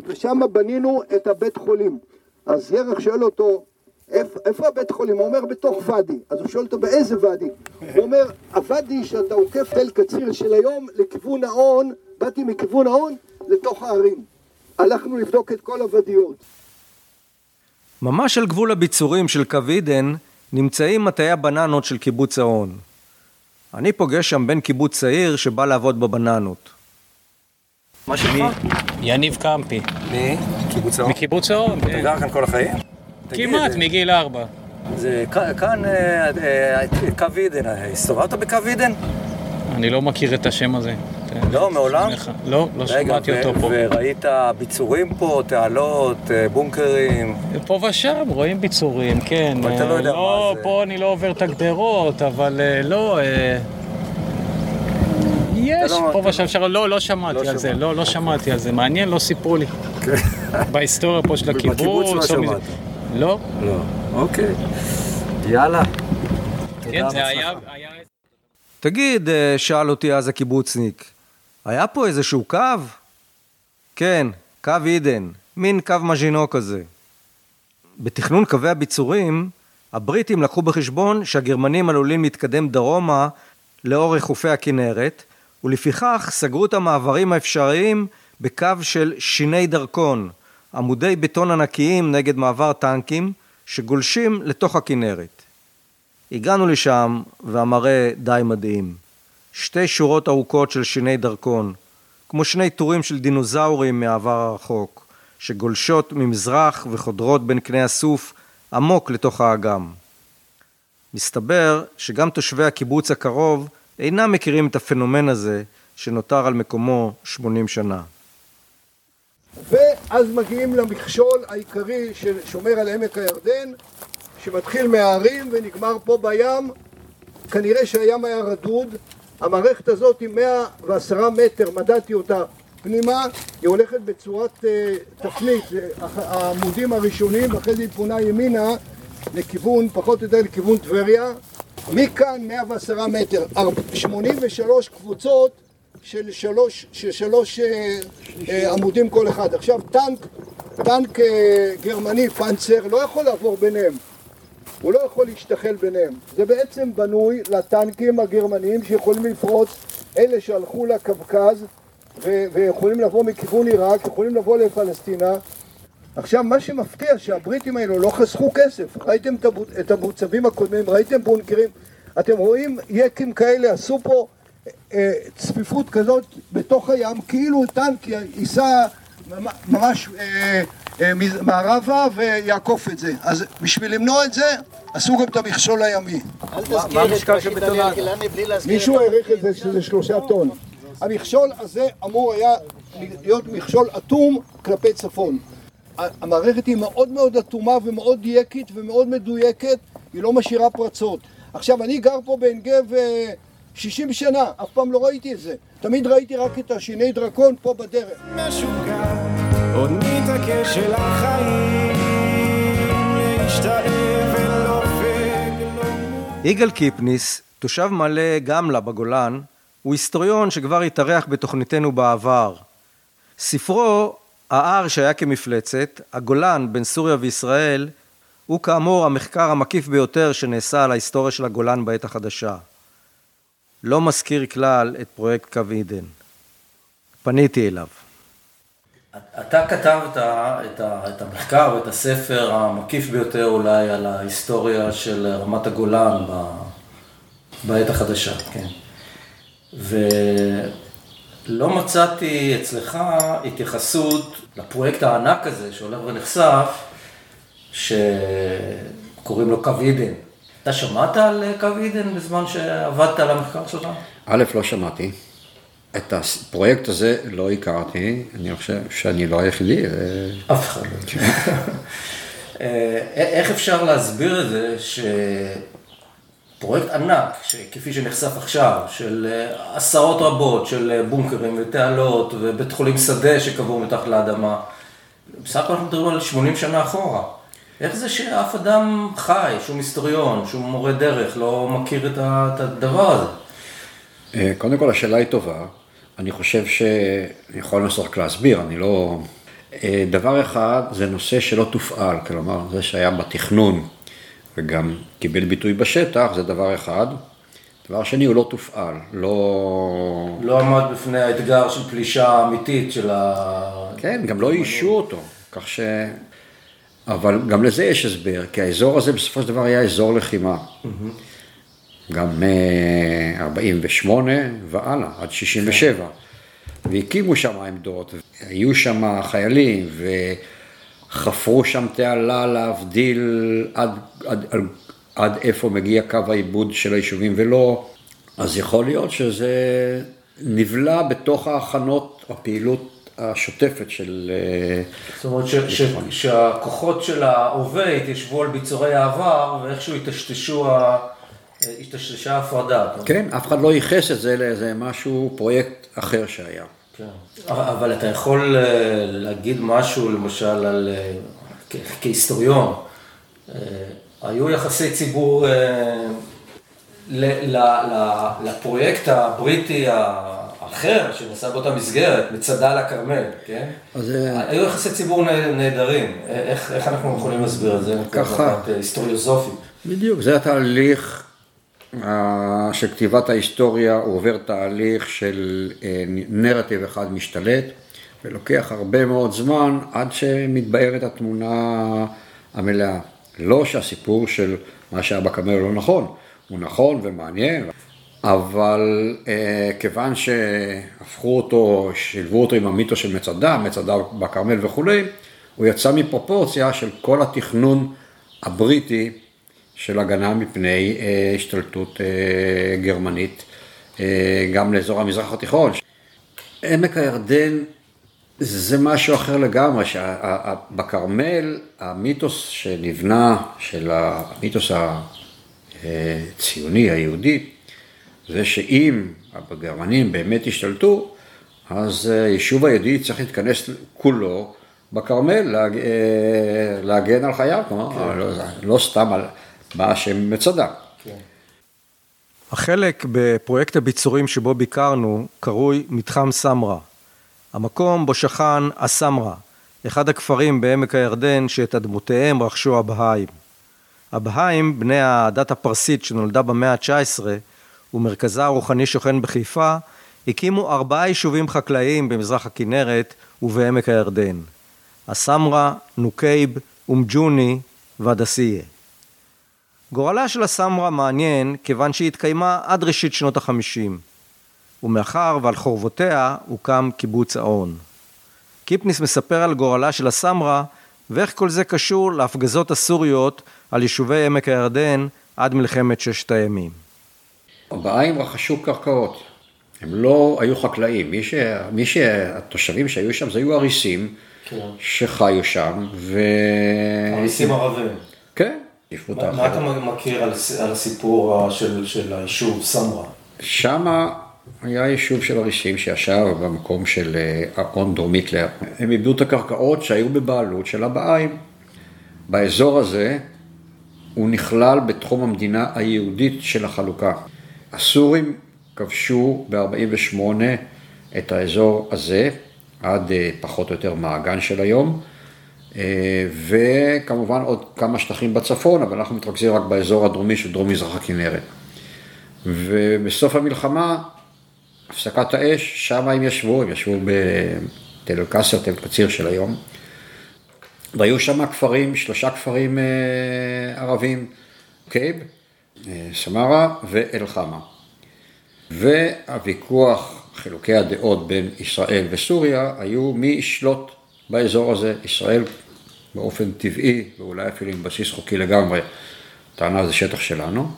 S7: ושם בנינו את הבית חולים. אז ירח שואל אותו, איפה, איפה הבית חולים? הוא אומר, בתוך ואדי. אז הוא שואל אותו, באיזה ואדי? הוא אומר, הוואדי שאתה עוקף תל קציר של היום לכיוון ההון, באתי מכיוון ההון לתוך הערים. הלכנו לבדוק את כל הוואדיות.
S1: ממש על גבול הביצורים של קו עידן נמצאים מטעי הבננות של קיבוץ האון. אני פוגש שם בן קיבוץ צעיר שבא לעבוד בבננות. מה שלך?
S12: יניב קמפי.
S1: מקיבוץ האון?
S12: מקיבוץ האון,
S1: אתה
S12: כן.
S1: גר כאן כל החיים?
S12: כמעט, מגיל ארבע.
S1: זה כאן אה, אה, קו עידן, אה, הסתובבת בקו עידן?
S12: אני לא מכיר את השם הזה.
S1: לא, מעולם?
S12: לא, לא
S1: רגע,
S12: שמעתי אותו פה.
S1: וראית ביצורים פה, תעלות, אה, בונקרים?
S12: פה ושם רואים ביצורים, כן.
S1: אבל אתה לא
S12: אה,
S1: יודע
S12: לא,
S1: מה זה.
S12: פה אני לא עובר את הגדרות, אבל אה, לא... אה, יש,
S1: לא-
S12: פה ושם, אפשר- לא, לא שמעתי
S1: לא
S12: על זה. לא, לא שמעתי על זה, מעניין, לא סיפרו לי. בהיסטוריה פה של
S1: בקיבוץ
S12: הקיבוץ.
S1: לא
S12: או מזה-
S1: שמעת.
S12: לא,
S1: לא. אוקיי. יאללה.
S12: כן, זה היה...
S1: תגיד, אה, שאל אותי אז הקיבוצניק, היה פה איזשהו קו? כן, קו עידן, מין קו מז'ינו כזה. בתכנון קווי הביצורים, הבריטים לקחו בחשבון שהגרמנים עלולים להתקדם דרומה לאורך חופי הכנרת, ולפיכך סגרו את המעברים האפשריים בקו של שיני דרכון, עמודי בטון ענקיים נגד מעבר טנקים, שגולשים לתוך הכנרת. הגענו לשם, והמראה די מדהים. שתי שורות ארוכות של שיני דרכון, כמו שני טורים של דינוזאורים מהעבר הרחוק, שגולשות ממזרח וחודרות בין קני הסוף עמוק לתוך האגם. מסתבר שגם תושבי הקיבוץ הקרוב אינם מכירים את הפנומן הזה שנותר על מקומו 80 שנה.
S7: ואז מגיעים למכשול העיקרי ששומר על עמק הירדן, שמתחיל מההרים ונגמר פה בים. כנראה שהים היה רדוד. המערכת הזאת היא 110 מטר, מדדתי אותה פנימה, היא הולכת בצורת אה, תפנית, הח- העמודים הראשונים, ואחרי זה היא פונה ימינה לכיוון, פחות או יותר לכיוון טבריה. מכאן 110 מטר, ארבע- 83 קבוצות של שלוש, של שלוש אה, אה, עמודים כל אחד. עכשיו טנק, טנק אה, גרמני, פנצר, לא יכול לעבור ביניהם. הוא לא יכול להשתחל ביניהם. זה בעצם בנוי לטנקים הגרמנים שיכולים לפרוץ, אלה שהלכו לקווקז ו- ויכולים לבוא מכיוון עיראק, יכולים לבוא לפלסטינה. עכשיו, מה שמפתיע שהבריטים האלו לא חסכו כסף. ראיתם את המוצבים הקודמים, ראיתם בונקרים, אתם רואים יקים כאלה, עשו פה אה, צפיפות כזאת בתוך הים, כאילו טנק ייסע ממ- ממש אה, מערבה ויעקוף את זה. אז בשביל למנוע את זה, עשו גם את המכשול הימי.
S9: מה המשקל של בטונדה?
S7: מישהו העריך את זה שזה שלושה טון. המכשול הזה אמור היה להיות מכשול אטום כלפי צפון. המערכת היא מאוד מאוד אטומה ומאוד דייקית ומאוד מדויקת, היא לא משאירה פרצות. עכשיו, אני גר פה בעין גב אה, 60 שנה, אף פעם לא ראיתי את זה. תמיד ראיתי רק את השיני דרקון פה בדרך.
S3: משוגע, עוד נתעקש אל החיים, להשתעל ולופק
S13: יגאל קיפניס, תושב מלא גמלה בגולן, הוא היסטוריון שכבר התארח בתוכניתנו בעבר. ספרו, ההר שהיה כמפלצת, הגולן בין סוריה וישראל, הוא כאמור המחקר המקיף ביותר שנעשה על ההיסטוריה של הגולן בעת החדשה. לא מזכיר כלל את פרויקט קו עידן. פניתי אליו.
S1: אתה כתבת את, ה, את המחקר ואת הספר המקיף ביותר אולי על ההיסטוריה של רמת הגולן ב, בעת החדשה, כן. ולא מצאתי אצלך התייחסות לפרויקט הענק הזה שהולך ונחשף, שקוראים לו קו עידן. אתה שמעת על קו עידן בזמן שעבדת על המחקר שלך?
S14: א', לא שמעתי. את הפרויקט הזה לא הכרתי, אני חושב שאני לא היחידי.
S1: אף אחד לא. אה, איך אפשר להסביר את זה שפרויקט ענק, כפי שנחשף עכשיו, של אה, עשרות רבות של אה, בונקרים ותעלות ובית חולים שדה שקבור מתחת לאדמה, בסך הכל אנחנו מדברים על 80 שנה אחורה. איך זה שאף אדם חי, שום היסטוריון, שום מורה דרך, לא מכיר את הדבר הזה?
S14: אה, קודם כל, השאלה היא טובה. אני חושב שאני יכול לנסות רק להסביר, אני לא... אה, דבר אחד, זה נושא שלא תופעל, כלומר, זה שהיה בתכנון וגם קיבל ביטוי בשטח, זה דבר אחד. דבר שני, הוא לא תופעל, לא...
S1: לא עמד בפני האתגר של פלישה אמיתית של ה...
S14: כן, גם לא איישו אותו, כך ש... אבל גם לזה יש הסבר, כי האזור הזה בסופו של דבר היה אזור לחימה. גם מ-48 והלאה, עד 67. והקימו שם עמדות, היו שם חיילים, וחפרו שם תעלה להבדיל עד, עד, עד, עד איפה מגיע קו העיבוד של היישובים ולא. אז יכול להיות שזה נבלע בתוך ההכנות, הפעילות השוטפת של... אה,
S1: זאת אומרת ש, ש, שהכוחות של ההווה התיישבו על ביצורי העבר ואיכשהו היטשטשו ה... השתששה ההפרדה.
S14: כן, אף אחד לא ייחס את זה לאיזה משהו, פרויקט אחר שהיה.
S1: כן. אבל אתה יכול אה, להגיד משהו, למשל, על, אה, כהיסטוריון, אה, היו יחסי ציבור ל- ל- ל- לפרויקט הבריטי האחר, שנעשה באותה מסגרת, מצדה על הכרמל, כן?
S14: אז
S1: היו יחסי ציבור נה- נהדרים. איך, איך אנחנו יכולים להסביר את זה?
S14: ככה.
S1: היסטוריוזופית.
S14: בדיוק, זה התהליך של כתיבת ההיסטוריה, עובר תהליך של אה, נרטיב אחד משתלט, ולוקח הרבה מאוד זמן עד שמתבהרת התמונה המלאה. לא שהסיפור של מה שהיה בכרמל לא נכון, הוא נכון ומעניין, אבל אה, כיוון שהפכו אותו, שילבו אותו עם המיתוס של מצדה, מצדה בכרמל וכולי, הוא יצא מפרופורציה של כל התכנון הבריטי של הגנה מפני אה, השתלטות אה, גרמנית, אה, גם לאזור המזרח התיכון. עמק הירדן זה משהו אחר לגמרי, שבכרמל המיתוס שנבנה, של המיתוס הציוני, היהודי, זה שאם הגרמנים באמת השתלטו, אז אה, יישוב היהודי צריך להתכנס כולו בכרמל, להג... להגן על חייו, כלומר,
S13: כן.
S14: לא, לא סתם על מה השם מצדה.
S13: החלק בפרויקט הביצורים שבו ביקרנו קרוי מתחם סמרה. המקום בו שכן הסמרה, אחד הכפרים בעמק הירדן שאת אדמותיהם רכשו הבהאים.
S1: הבהאים, בני הדת הפרסית שנולדה במאה ה-19 ומרכזה הרוחני שוכן בחיפה, הקימו ארבעה יישובים חקלאיים במזרח הכנרת ובעמק הירדן. הסמרה, נוקייב, אום ג'וני והדסיה. גורלה של הסמרה מעניין כיוון שהיא התקיימה עד ראשית שנות החמישים, ומאחר ועל חורבותיה הוקם קיבוץ האון. קיפניס מספר על גורלה של הסמרה ואיך כל זה קשור להפגזות הסוריות על יישובי עמק הירדן עד מלחמת ששת הימים.
S14: הבהאים רכשו קרקעות, הם לא היו חקלאים, מי, ש... מי שהתושבים שהיו שם זה היו אריסים
S15: כן.
S14: שחיו שם, ו...
S15: אריסים ערבים.
S14: כן, ישבו
S15: מה מה אתה מכיר על הס- על הסיפור של של היישוב סמרה?
S14: שמה היה יישוב של אריסים שישב במקום של אה, ארון דרומית ל... הם איבדו את הקרקעות שהיו בבעלות של הבהאים. באזור הזה הוא נכלל בתחום המדינה היהודית של החלוקה. הסורים כבשו ב-48 את האזור הזה, עד אה, פחות או יותר מעגן של היום, אה, וכמובן עוד כמה שטחים בצפון, אבל אנחנו מתרכזים רק באזור הדרומי של דרום מזרח הכנרת. ובסוף המלחמה, הפסקת האש, שם הם ישבו, הם ישבו בתל אל-קאסר, תל קציר של היום, והיו שם כפרים, שלושה כפרים אה, ערבים, קייב, אה, סמרה ואל-חמה. והוויכוח, חילוקי הדעות בין ישראל וסוריה, היו מי ישלוט באזור הזה. ישראל באופן טבעי, ואולי אפילו עם בסיס חוקי לגמרי, טענה זה שטח שלנו.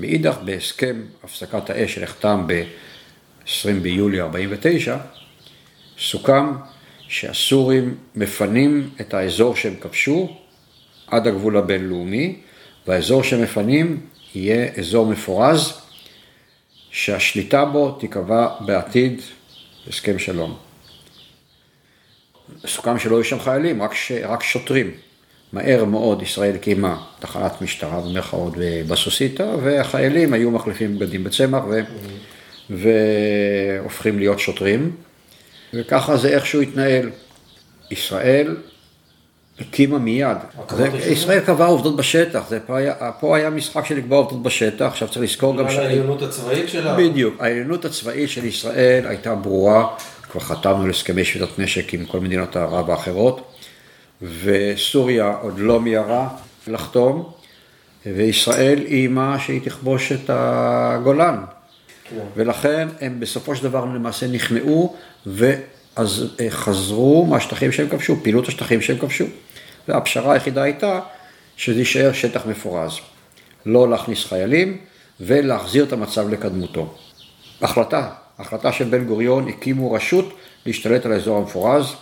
S14: מאידך, בהסכם הפסקת האש שנחתם ב-20 ביולי 49, סוכם שהסורים מפנים את האזור שהם כבשו עד הגבול הבינלאומי, והאזור שהם מפנים יהיה אזור מפורז, שהשליטה בו תיקבע בעתיד הסכם שלום. סוכם שלא יהיו שם חיילים, רק, ש... רק שוטרים. מהר מאוד ישראל הקימה תחנת משטרה במרכאות בסוסיתא, והחיילים היו מחליפים בגדים בצמח ו... והופכים להיות שוטרים, וככה זה איכשהו התנהל. ישראל הקימה מיד. זה, ישראל קבעה עובדות בשטח, זה פה, היה, פה היה משחק של לקבוע עובדות בשטח, עכשיו צריך לזכור גם
S15: בגלל העליונות הצבאית שלה?
S14: בדיוק, העליונות הצבאית של ישראל הייתה ברורה, כבר חתמנו על הסכמי שביתת נשק עם כל מדינות ערב האחרות, וסוריה עוד לא מיהרה לחתום, וישראל איימה שהיא תכבוש את הגולן.
S15: כן.
S14: ולכן הם בסופו של דבר למעשה נכנעו, ואז אה, חזרו מהשטחים שהם כבשו, פעילו את השטחים שהם כבשו. והפשרה היחידה הייתה שזה יישאר שטח מפורז. לא להכניס חיילים ולהחזיר את המצב לקדמותו. החלטה, החלטה של בן גוריון, הקימו רשות להשתלט על האזור המפורז,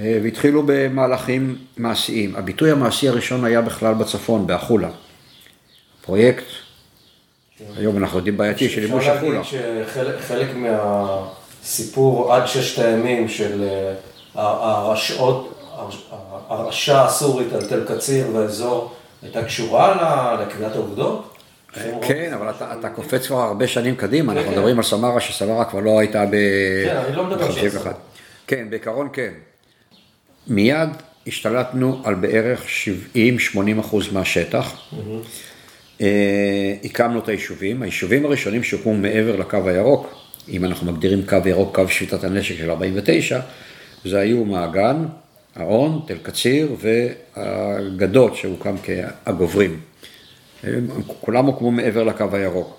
S14: אה, והתחילו במהלכים מעשיים. הביטוי המעשי הראשון היה בכלל בצפון, בעפולה. פרויקט, היום אנחנו יודעים בעייתי, של ייבוש
S15: אפשר
S14: עפולה.
S15: להגיד שחלק מהסיפור עד ששת הימים של אה, הרשעות, הרשע הסורית על תל קציר והאזור, הייתה קשורה לקביעת העובדות?
S14: כן, אבל אתה, קופץ כבר הרבה שנים קדימה, אנחנו
S15: כן.
S14: מדברים על סמרה, שסמרה כבר לא הייתה ב...
S15: כן, אני לא מדבר על.
S14: כן, בעיקרון כן. מיד השתלטנו על בערך 70-80 אחוז מהשטח. אה, הקמנו את היישובים, היישובים הראשונים שהוקמו מעבר לקו הירוק, אם אנחנו מגדירים קו ירוק, קו שביתת הנשק של 49, זה היו מעגן, האון, תל קציר והגדות שהוקם כהגוברים. כולם הוקמו מעבר לקו הירוק.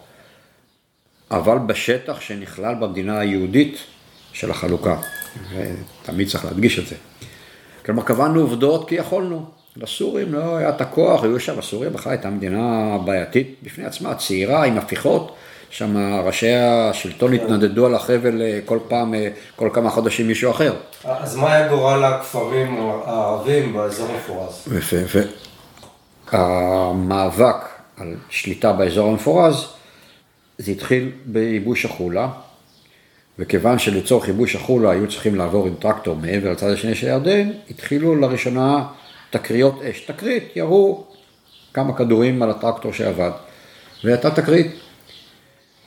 S14: אבל בשטח שנכלל במדינה היהודית של החלוקה, ותמיד צריך להדגיש את זה. כלומר, קבענו עובדות כי יכולנו. לסורים לא היה את הכוח, היו שם, הסוריה בכלל הייתה מדינה בעייתית בפני עצמה, צעירה עם הפיכות, שם ראשי השלטון התנדדו על החבל אה, כל פעם, אה, כל כמה חודשים מישהו אחר.
S15: אז מה היה גורל הכפרים הערבים באזור המפורז?
S14: יפה, והמאבק על שליטה באזור המפורז, זה התחיל בייבוש החולה, וכיוון שלצורך ייבוש החולה היו צריכים לעבור עם טרקטור מעבר לצד השני של הירדן, התחילו לראשונה תקריות אש. תקרית, ירו כמה כדורים על הטרקטור שעבד, והייתה תקרית.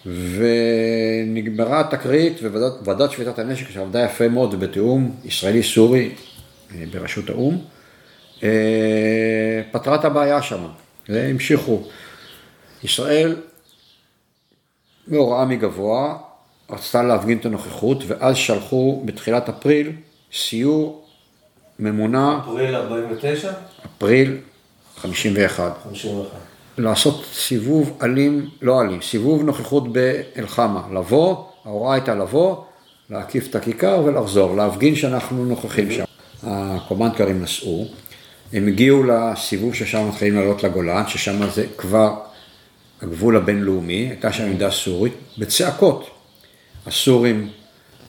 S14: ונגמרה התקרית וועדת שביתת הנשק שעבדה יפה מאוד ובתיאום ישראלי-סורי אה, בראשות האו"ם, אה, פתרה את הבעיה שם. והמשיכו. ישראל, בהוראה מגבוה, רצתה להפגין את הנוכחות, ואז שלחו בתחילת אפריל סיור ממונה,
S15: אפריל 49?
S14: אפריל 51.
S15: 51.
S14: לעשות סיבוב אלים, לא אלים, סיבוב נוכחות באלחמה, לבוא, ההוראה הייתה לבוא, להקיף את הכיכר ולחזור, להפגין שאנחנו נוכחים שם. הקומנדקרים נסעו, הם הגיעו לסיבוב ששם מתחילים לעלות לגולן, ששם זה כבר הגבול הבינלאומי, הייתה שם עמדה סורית, בצעקות. הסורים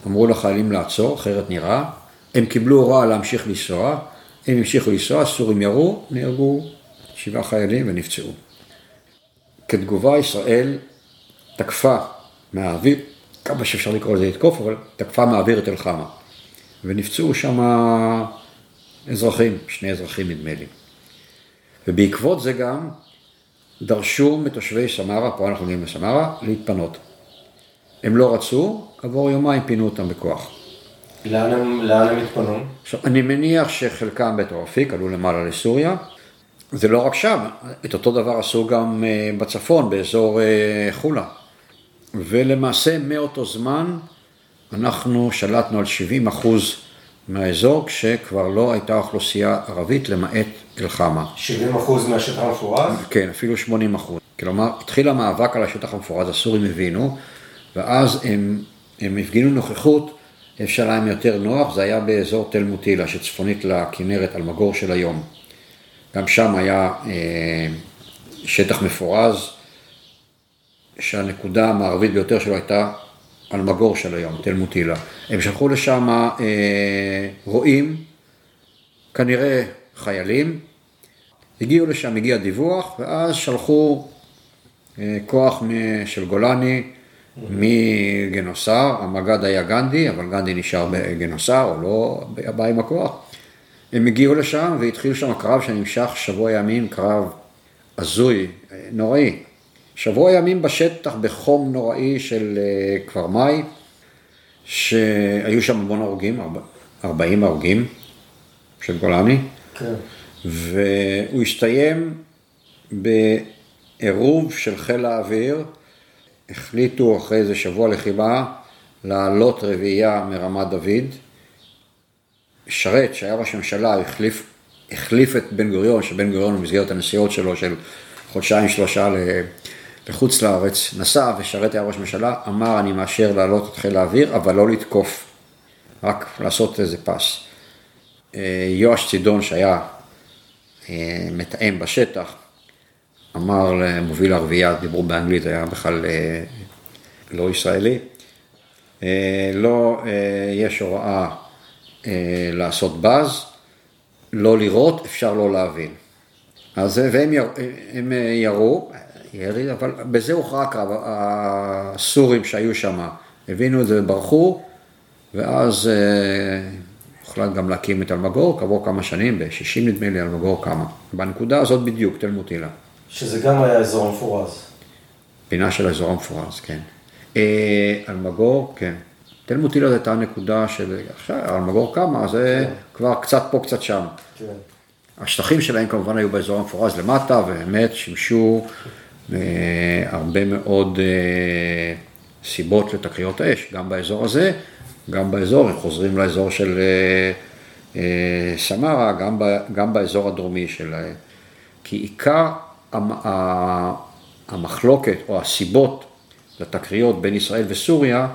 S14: אמרו לחיילים לעצור, אחרת נראה, הם קיבלו הוראה להמשיך לנסוע, הם המשיכו לנסוע, הסורים ירו, נהרגו שבעה חיילים ונפצעו. כתגובה ישראל תקפה מהאוויר, כמה שאפשר לקרוא לזה לתקוף, אבל תקפה מהאוויר את אלחמה. ונפצעו שם אזרחים, שני אזרחים נדמה לי. ובעקבות זה גם דרשו מתושבי סמרה, פה אנחנו מגיעים לסמרה, להתפנות. הם לא רצו, כעבור יומיים פינו אותם בכוח.
S15: לאן הם, לאן הם התפנו?
S14: עכשיו, אני מניח שחלקם בתור אפיק עלו למעלה לסוריה. זה לא רק שם, את אותו דבר עשו גם אה, בצפון, באזור אה, חולה. ולמעשה מאותו זמן אנחנו שלטנו על 70 אחוז מהאזור, כשכבר לא הייתה אוכלוסייה ערבית למעט אלחמה.
S15: 70 אחוז מהשטח המפורז?
S14: כן, אפילו 80 אחוז. כלומר, התחיל המאבק על השטח המפורז, הסורים הבינו, ואז הם, הם הפגינו נוכחות, אפשר להם יותר נוח, זה היה באזור תל מוטילה, שצפונית לכנרת, על מגור של היום. גם שם היה אה, שטח מפורז, שהנקודה המערבית ביותר שלו הייתה על מגור של היום, תל מוטילה. הם שלחו לשם אה, רועים, כנראה חיילים, הגיעו לשם, הגיע דיווח, ואז שלחו אה, כוח של גולני מגנוסר, המג"ד היה גנדי, אבל גנדי נשאר בגנוסר, או לא בא עם הכוח. הם הגיעו לשם והתחיל שם קרב שנמשך שבוע ימים, קרב הזוי, נוראי. שבוע ימים בשטח בחום נוראי של אה, כפר מאי, שהיו שם המון הרוגים, 40 הרוגים של גולני, כן. והוא הסתיים בעירוב של חיל האוויר, החליטו אחרי איזה שבוע לחימה לעלות רביעייה מרמת דוד, שרת, שהיה ראש הממשלה, החליף, החליף את בן גוריון, שבן גוריון במסגרת הנסיעות שלו של חודשיים שלושה לחוץ לארץ, נסע ושרת היה ראש ממשלה, אמר אני מאשר לעלות את חיל האוויר, אבל לא לתקוף, רק לעשות איזה פס. אה, יואש צידון שהיה אה, מתאם בשטח, אמר למוביל הרביעייה, דיברו באנגלית, היה בכלל אה, לא ישראלי, לא, יש הוראה לעשות בז, לא לראות, אפשר לא להבין. אז והם יר, הם ירו, ירי, אבל בזה הוכרע הקרב, הסורים שהיו שם הבינו את זה וברחו, ואז הוחלט גם להקים את אלמגור, כעבור כמה שנים, ב-60 נדמה לי אלמגור קמה. בנקודה הזאת בדיוק, תל מוטילה.
S15: שזה גם היה אזור המפורז.
S14: פינה של האזור המפורז, כן. אה, אלמגור, כן. תל מוטילה זו הייתה נקודה של, עכשיו אלמגור קמה, זה כן. כבר קצת פה, קצת שם. כן. השטחים שלהם כמובן היו באזור המפורז למטה, ובאמת שימשו אה, הרבה מאוד אה, סיבות לתקריות האש, גם באזור הזה, גם באזור, הם חוזרים לאזור של אה, אה, סמרה, גם, ב, גם באזור הדרומי של... אה, כי עיקר המחלוקת או הסיבות לתקריות בין ישראל וסוריה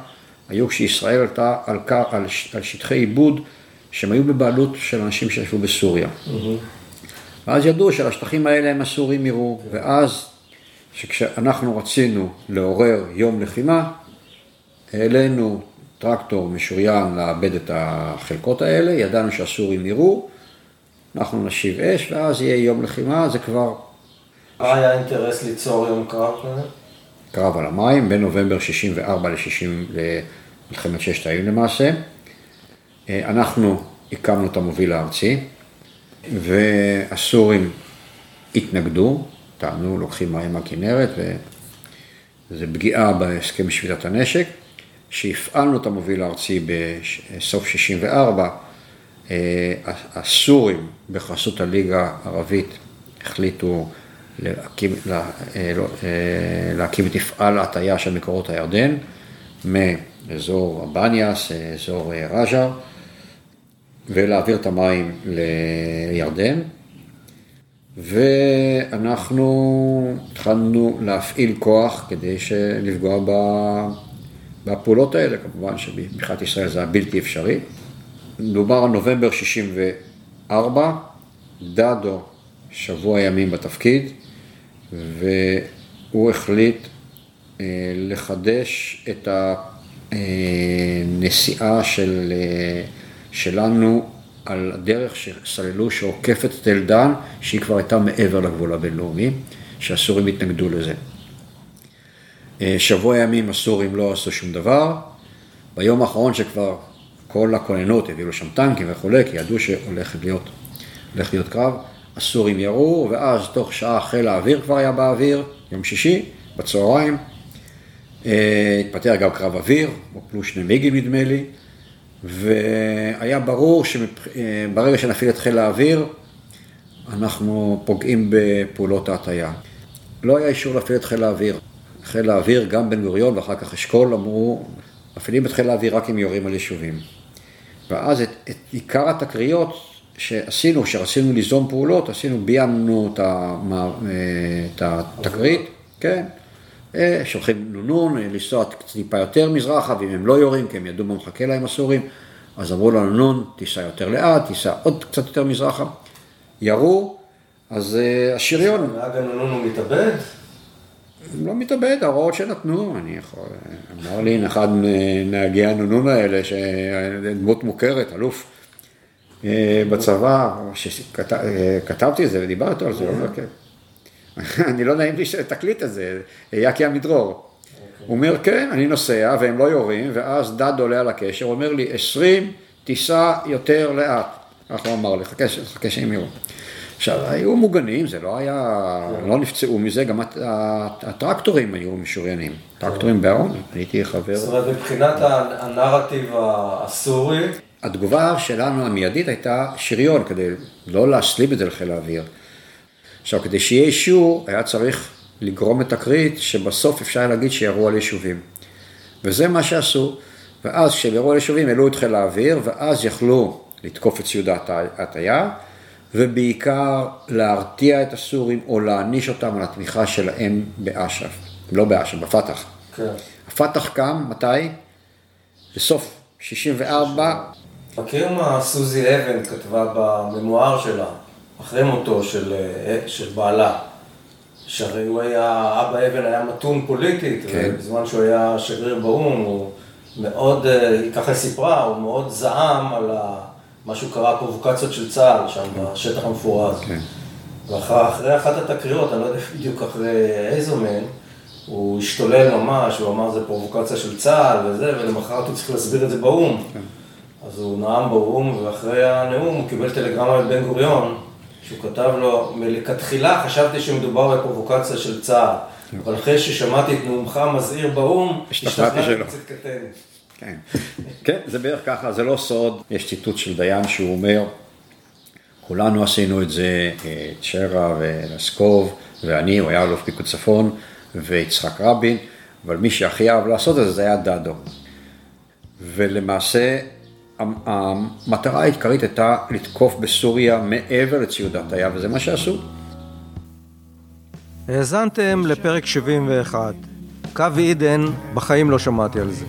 S14: היו כשישראל עלתה על, על, על שטחי עיבוד שהם היו בבעלות של אנשים שישבו בסוריה. Mm-hmm. ואז ידעו שלשטחים האלה הם הסורים יראו, ואז שכשאנחנו רצינו לעורר יום לחימה, העלינו טרקטור משוריין לאבד את החלקות האלה, ידענו שהסורים יראו, אנחנו נשיב אש, ואז יהיה יום לחימה, זה כבר...
S15: מה היה האינטרס ליצור יום קרב כזה?
S14: קרב על המים, בין נובמבר 64 ל-60, למלחמת ששת הימים למעשה. אה, אנחנו הקמנו את המוביל הארצי, והסורים התנגדו, טענו, לוקחים מים מהכנרת, וזו פגיעה בהסכם שביתת הנשק. שהפעלנו את המוביל הארצי בסוף 64, אה, הסורים בחסות הליגה הערבית החליטו להקים, לה, אה, לא, אה, להקים את מפעל ההטיה של מקורות הירדן מאזור הבניאס, אזור רג'ר, ולהעביר את המים לירדן. ואנחנו התחלנו להפעיל כוח כדי לפגוע בפעולות האלה, כמובן שבמדינת ישראל זה היה בלתי אפשרי. מדובר על נובמבר 64, דדו שבוע ימים בתפקיד, והוא החליט אה, לחדש את הנסיעה של, אה, שלנו על הדרך שסללו שעוקפת את אלדן, שהיא כבר הייתה מעבר לגבול הבינלאומי, שהסורים התנגדו לזה. אה, שבוע ימים הסורים לא עשו שום דבר, ביום האחרון שכבר כל הכוננות הביאו לשם טנקים וכולי, כי ידעו שהולך להיות, להיות קרב, הסורים ירו, ואז תוך שעה חיל האוויר כבר היה באוויר, יום שישי, בצהריים. אה, התפתח גם קרב אוויר, הופלו שני מיגים נדמה לי, והיה ברור שברגע שנפעיל את חיל האוויר, אנחנו פוגעים בפעולות ההטייה. לא היה אישור להפעיל את חיל האוויר. חיל האוויר, גם בן גוריון ואחר כך אשכול, אמרו, מפעילים את חיל האוויר רק אם יורים על יישובים. ואז את, את עיקר התקריות שעשינו, שרצינו ליזום פעולות, עשינו, ביימנו את התקרית, כן, אה, שולחים נונון, אה, לנסוע טיפה יותר מזרחה, ואם הם לא יורים, כי הם ידעו מה מחכה להם הסורים, אז אמרו לנו, נון, תיסע יותר לאט, תיסע עוד קצת יותר מזרחה. ירו, אז אה, השריון...
S15: נהג הנונון הוא מתאבד?
S14: לא מתאבד, ההוראות שנתנו, אני יכול... אמר לי אחד מנהגי הנונון האלה, שדמות מוכרת, אלוף בצבא, שכתבתי את זה ודיברתי על זה, הוא כן. אני לא נעים לי שתקליט את זה, יאקי עמידרור. הוא אומר, כן, אני נוסע והם לא יורים, ואז דד עולה על הקשר, אומר לי, עשרים, תיסע יותר לאט. ככה הוא אמר לי, חכה שהם יראו. עכשיו, היו מוגנים, זה לא היה, לא נפצעו מזה, גם הטרקטורים היו משוריינים. טרקטורים בארון, הייתי חבר.
S15: זאת אומרת, מבחינת הנרטיב הסורי...
S14: התגובה שלנו המיידית הייתה שריון, כדי לא להסלים את זה לחיל האוויר. עכשיו, כדי שיהיה אישור, היה צריך לגרום את תקרית שבסוף אפשר להגיד שירו על יישובים. וזה מה שעשו. ואז כשהם ירו על יישובים, העלו את חיל האוויר, ואז יכלו לתקוף את ציוד ההטייה, ובעיקר להרתיע את הסורים או להעניש אותם על התמיכה שלהם באש"ף. לא באש"ף, בפת"ח. כן. הפת"ח קם, מתי? בסוף 64.
S15: מכיר מה סוזי אבן כתבה בממואר שלה? אחרי מותו של, אה, של בעלה, שהרי הוא היה, אבא אבן היה מתון פוליטית, כן. ובזמן שהוא היה שגריר באו"ם, הוא מאוד, אה, ככה היא סיפרה, הוא מאוד זעם על מה שהוא קרא פרובוקציות של צה"ל שם כן. בשטח המפורז. כן. ואחרי אחת התקריות, אני לא יודע בדיוק אחרי איזו מהן, הוא השתולל ממש, הוא אמר זה פרובוקציה של צה"ל וזה, ולמחרת הוא צריך להסביר את זה באו"ם. כן. אז הוא נאם באו"ם, ואחרי הנאום הוא קיבל טלגרמה מבן גוריון, שהוא כתב לו, מלכתחילה חשבתי שמדובר בפרובוקציה של צה"ל, אבל אחרי ששמעתי את נאומך מזהיר באו"ם,
S14: השתכנעתי קטן. כן. כן, זה בערך ככה, זה לא סוד, יש ציטוט של דיין שהוא אומר, כולנו עשינו את זה, צ'רה ולסקוב ואני, הוא היה אלוף פיקוד צפון ויצחק רבין, אבל מי שהכי אהב לעשות את זה, זה היה דדו. ולמעשה המטרה העיקרית הייתה לתקוף בסוריה מעבר לציוד ההטיה, וזה מה שעשו.
S1: האזנתם לפרק 71. קו עידן, בחיים לא שמעתי על זה.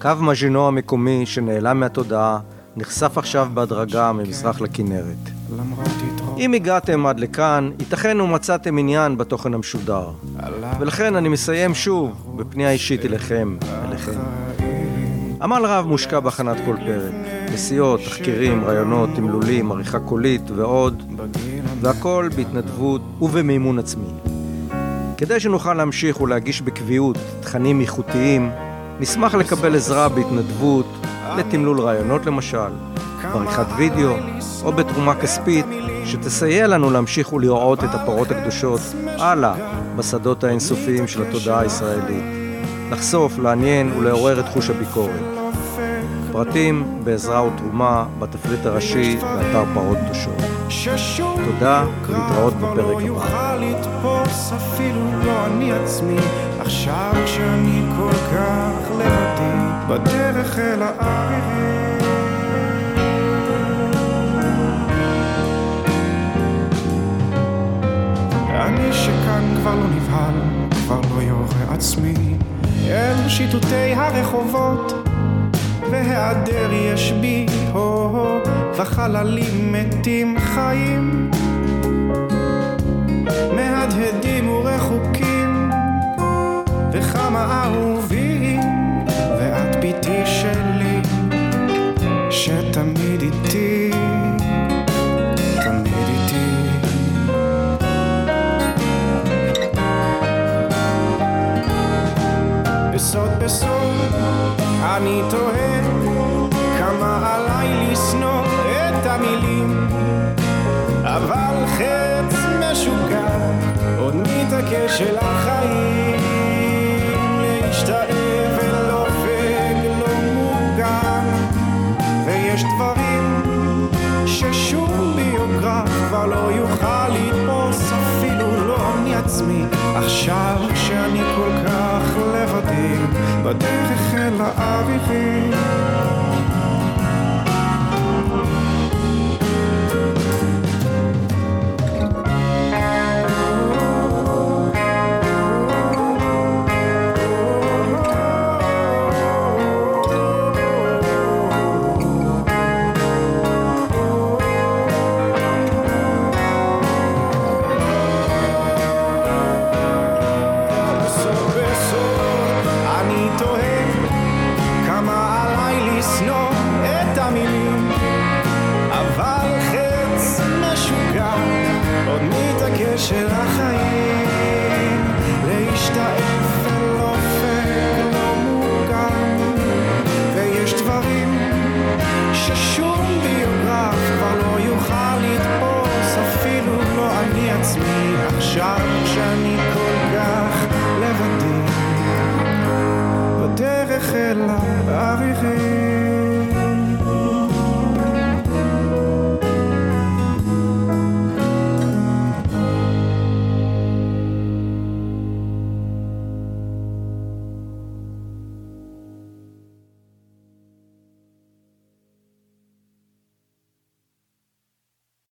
S1: קו מז'ינו המקומי שנעלם מהתודעה, נחשף עכשיו בהדרגה ממזרח לכנרת. אם הגעתם עד לכאן, ייתכן ומצאתם עניין בתוכן המשודר. ולכן אני מסיים שוב בפנייה אישית אליכם, אליכם. עמל רב מושקע בהכנת כל פרק. נסיעות, תחקירים, רעיונות, תמלולים, עריכה קולית ועוד, והכל בהתנדבות ובמימון עצמי. כדי שנוכל להמשיך ולהגיש בקביעות תכנים איכותיים, נשמח לקבל עזרה בהתנדבות לתמלול רעיונות למשל, בעריכת וידאו או בתרומה כספית שתסייע לנו להמשיך ולראות את הפרות הקדושות הלאה בשדות האינסופיים של התודעה הישראלית, לחשוף, לעניין ולעורר את חוש הביקורת. פרטים בעזרה ותרומה בתפריט הראשי באתר פרות.
S3: ששום
S1: תודה, להתראות בפרק
S3: לא
S1: הבא.
S3: לא לבדי בדרך אל הערירי אני שכאן כבר לא נבהל, כבר לא יורה עצמי אל שיטוטי הרחובות והיעדר יש בי הו-הו וחללים מתים חיים. מהדהדים ורחוקים וכמה אהובים ואת ביתי שלי שתמיד איתי בסוד. אני תוהה כמה עליי לשנוא את המילים. אבל חץ משוגע עוד מתעקש אל החיים להשתאב ולא ולא מוגן. ויש דברים ששום ביוגרף כבר לא יוכל לתפוס אפילו לא אני עצמי. עכשיו בדרך אל האביבים